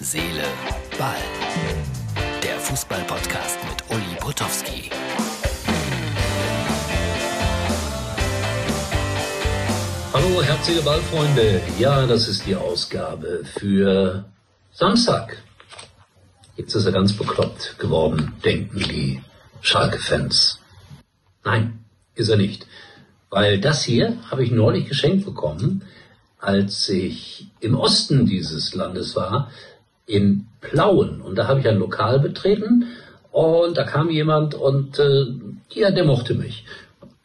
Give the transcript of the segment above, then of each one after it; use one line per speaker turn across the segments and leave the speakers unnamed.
Seele, Ball. Der Fußball-Podcast mit Uli Potowski.
Hallo, Herz, Seele, Ball, Freunde. Ja, das ist die Ausgabe für Samstag. Jetzt ist er ganz bekloppt geworden, denken die Schalke-Fans. Nein, ist er nicht. Weil das hier habe ich neulich geschenkt bekommen, als ich im Osten dieses Landes war, in Plauen. Und da habe ich ein Lokal betreten und da kam jemand und äh, ja, der mochte mich.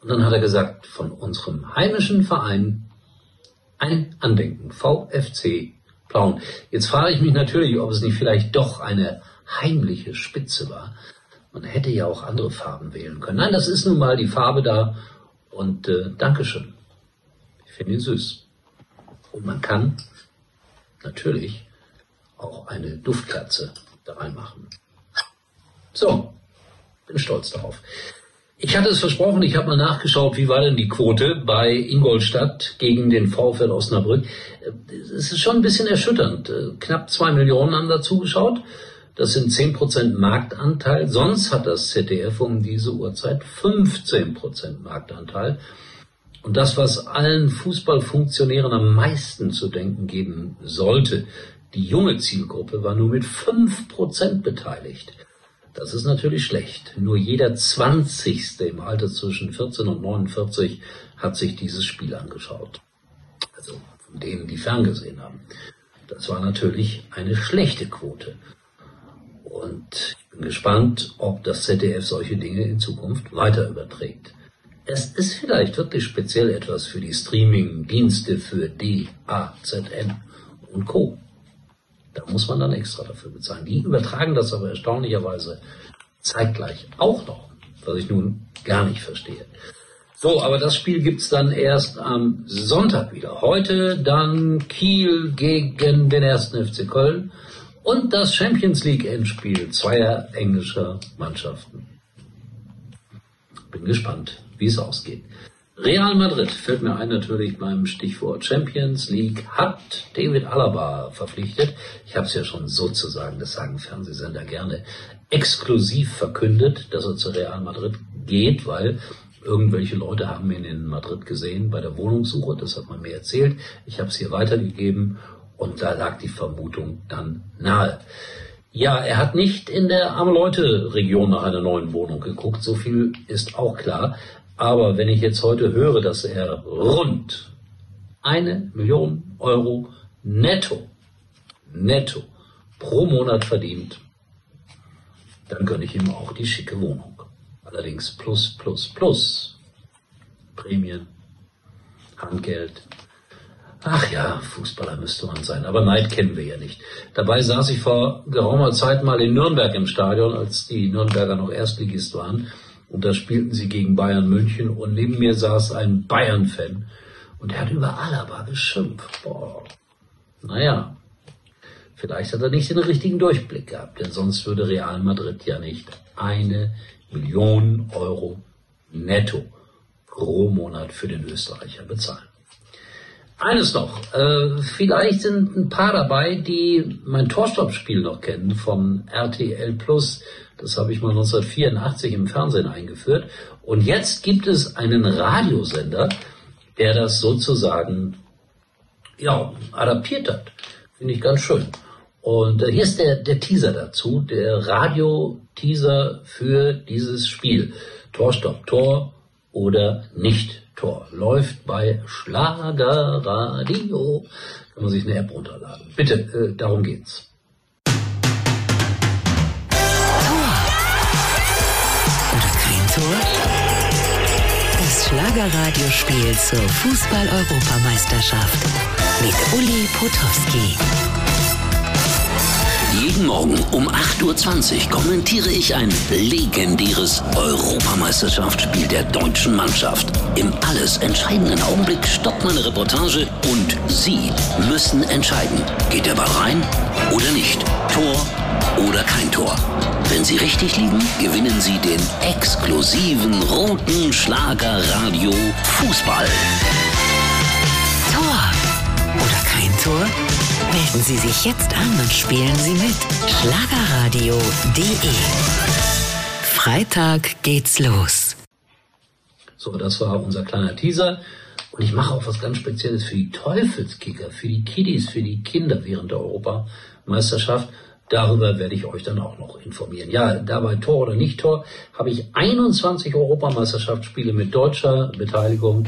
Und dann hat er gesagt, von unserem heimischen Verein ein Andenken, VfC Plauen. Jetzt frage ich mich natürlich, ob es nicht vielleicht doch eine heimliche Spitze war. Man hätte ja auch andere Farben wählen können. Nein, das ist nun mal die Farbe da. Und äh, Dankeschön. Ich finde ihn süß. Und man kann natürlich auch eine Duftkerze da reinmachen. So, bin stolz darauf. Ich hatte es versprochen, ich habe mal nachgeschaut, wie war denn die Quote bei Ingolstadt gegen den VfL Osnabrück. Es ist schon ein bisschen erschütternd. Knapp zwei Millionen haben da zugeschaut. Das sind zehn Prozent Marktanteil. Sonst hat das ZDF um diese Uhrzeit 15 Prozent Marktanteil. Und das, was allen Fußballfunktionären am meisten zu denken geben sollte, die junge Zielgruppe war nur mit fünf Prozent beteiligt. Das ist natürlich schlecht. Nur jeder Zwanzigste im Alter zwischen 14 und 49 hat sich dieses Spiel angeschaut. Also von denen, die ferngesehen haben. Das war natürlich eine schlechte Quote. Und ich bin gespannt, ob das ZDF solche Dinge in Zukunft weiter überträgt. Es ist vielleicht wirklich speziell etwas für die Streaming-Dienste für DAZN und Co. Da muss man dann extra dafür bezahlen. Die übertragen das aber erstaunlicherweise zeitgleich auch noch, was ich nun gar nicht verstehe. So, aber das Spiel gibt's dann erst am Sonntag wieder. Heute dann Kiel gegen den ersten FC Köln und das Champions League Endspiel zweier englischer Mannschaften. Bin gespannt, wie es ausgeht. Real Madrid fällt mir ein natürlich beim Stichwort Champions League, hat David Alaba verpflichtet. Ich habe es ja schon sozusagen, das sagen Fernsehsender gerne, exklusiv verkündet, dass er zu Real Madrid geht, weil irgendwelche Leute haben ihn in Madrid gesehen bei der Wohnungssuche, das hat man mir erzählt. Ich habe es hier weitergegeben und da lag die Vermutung dann nahe. Ja, er hat nicht in der Arme-Leute-Region nach einer neuen Wohnung geguckt, so viel ist auch klar. Aber wenn ich jetzt heute höre, dass er rund eine Million Euro netto, netto pro Monat verdient, dann gönne ich ihm auch die schicke Wohnung. Allerdings plus, plus, plus. Prämien, Handgeld. Ach ja, Fußballer müsste man sein, aber Neid kennen wir ja nicht. Dabei saß ich vor geraumer Zeit mal in Nürnberg im Stadion, als die Nürnberger noch Erstligist waren und da spielten sie gegen Bayern München und neben mir saß ein Bayern-Fan und der hat über Alaba geschimpft. Boah. Naja, vielleicht hat er nicht den richtigen Durchblick gehabt, denn sonst würde Real Madrid ja nicht eine Million Euro netto pro Monat für den Österreicher bezahlen. Eines noch, äh, vielleicht sind ein paar dabei, die mein Torstoppspiel noch kennen von RTL Plus. Das habe ich mal 1984 im Fernsehen eingeführt. Und jetzt gibt es einen Radiosender, der das sozusagen ja, adaptiert hat. Finde ich ganz schön. Und äh, hier ist der, der Teaser dazu, der Radio-Teaser für dieses Spiel. Torstopp, Tor oder nicht Tor. Läuft bei Schlagerradio. Kann man sich eine App runterladen. Bitte, äh, darum geht's.
Tor? Das Schlagerradiospiel zur Fußball-Europameisterschaft mit Uli Potowski.
Jeden Morgen um 8.20 Uhr kommentiere ich ein legendäres Europameisterschaftsspiel der deutschen Mannschaft. Im alles entscheidenden Augenblick stoppt meine Reportage und Sie müssen entscheiden. Geht der Ball rein oder nicht? Tor oder kein Tor? Wenn Sie richtig liegen, gewinnen Sie den exklusiven roten Schlagerradio Fußball.
Melden Sie sich jetzt an und spielen Sie mit. Schlagerradio.de Freitag geht's los.
So, das war unser kleiner Teaser. Und ich mache auch was ganz Spezielles für die Teufelskicker, für die Kiddies, für die Kinder während der Europameisterschaft. Darüber werde ich euch dann auch noch informieren. Ja, dabei Tor oder nicht Tor, habe ich 21 Europameisterschaftsspiele mit deutscher Beteiligung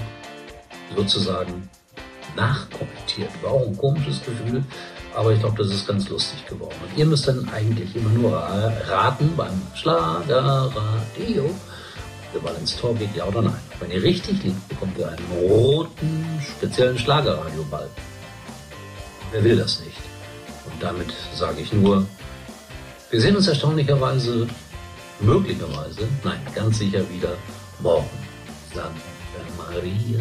sozusagen nachkommentiert. War auch ein komisches Gefühl, aber ich glaube, das ist ganz lustig geworden. Und ihr müsst dann eigentlich immer nur raten beim Schlagerradio, der Ball ins Tor geht, ja oder nein. Wenn ihr richtig liegt, bekommt ihr einen roten, speziellen Schlagerradioball. Wer will das nicht? Und damit sage ich nur, wir sehen uns erstaunlicherweise, möglicherweise, nein, ganz sicher wieder morgen. Santa Maria.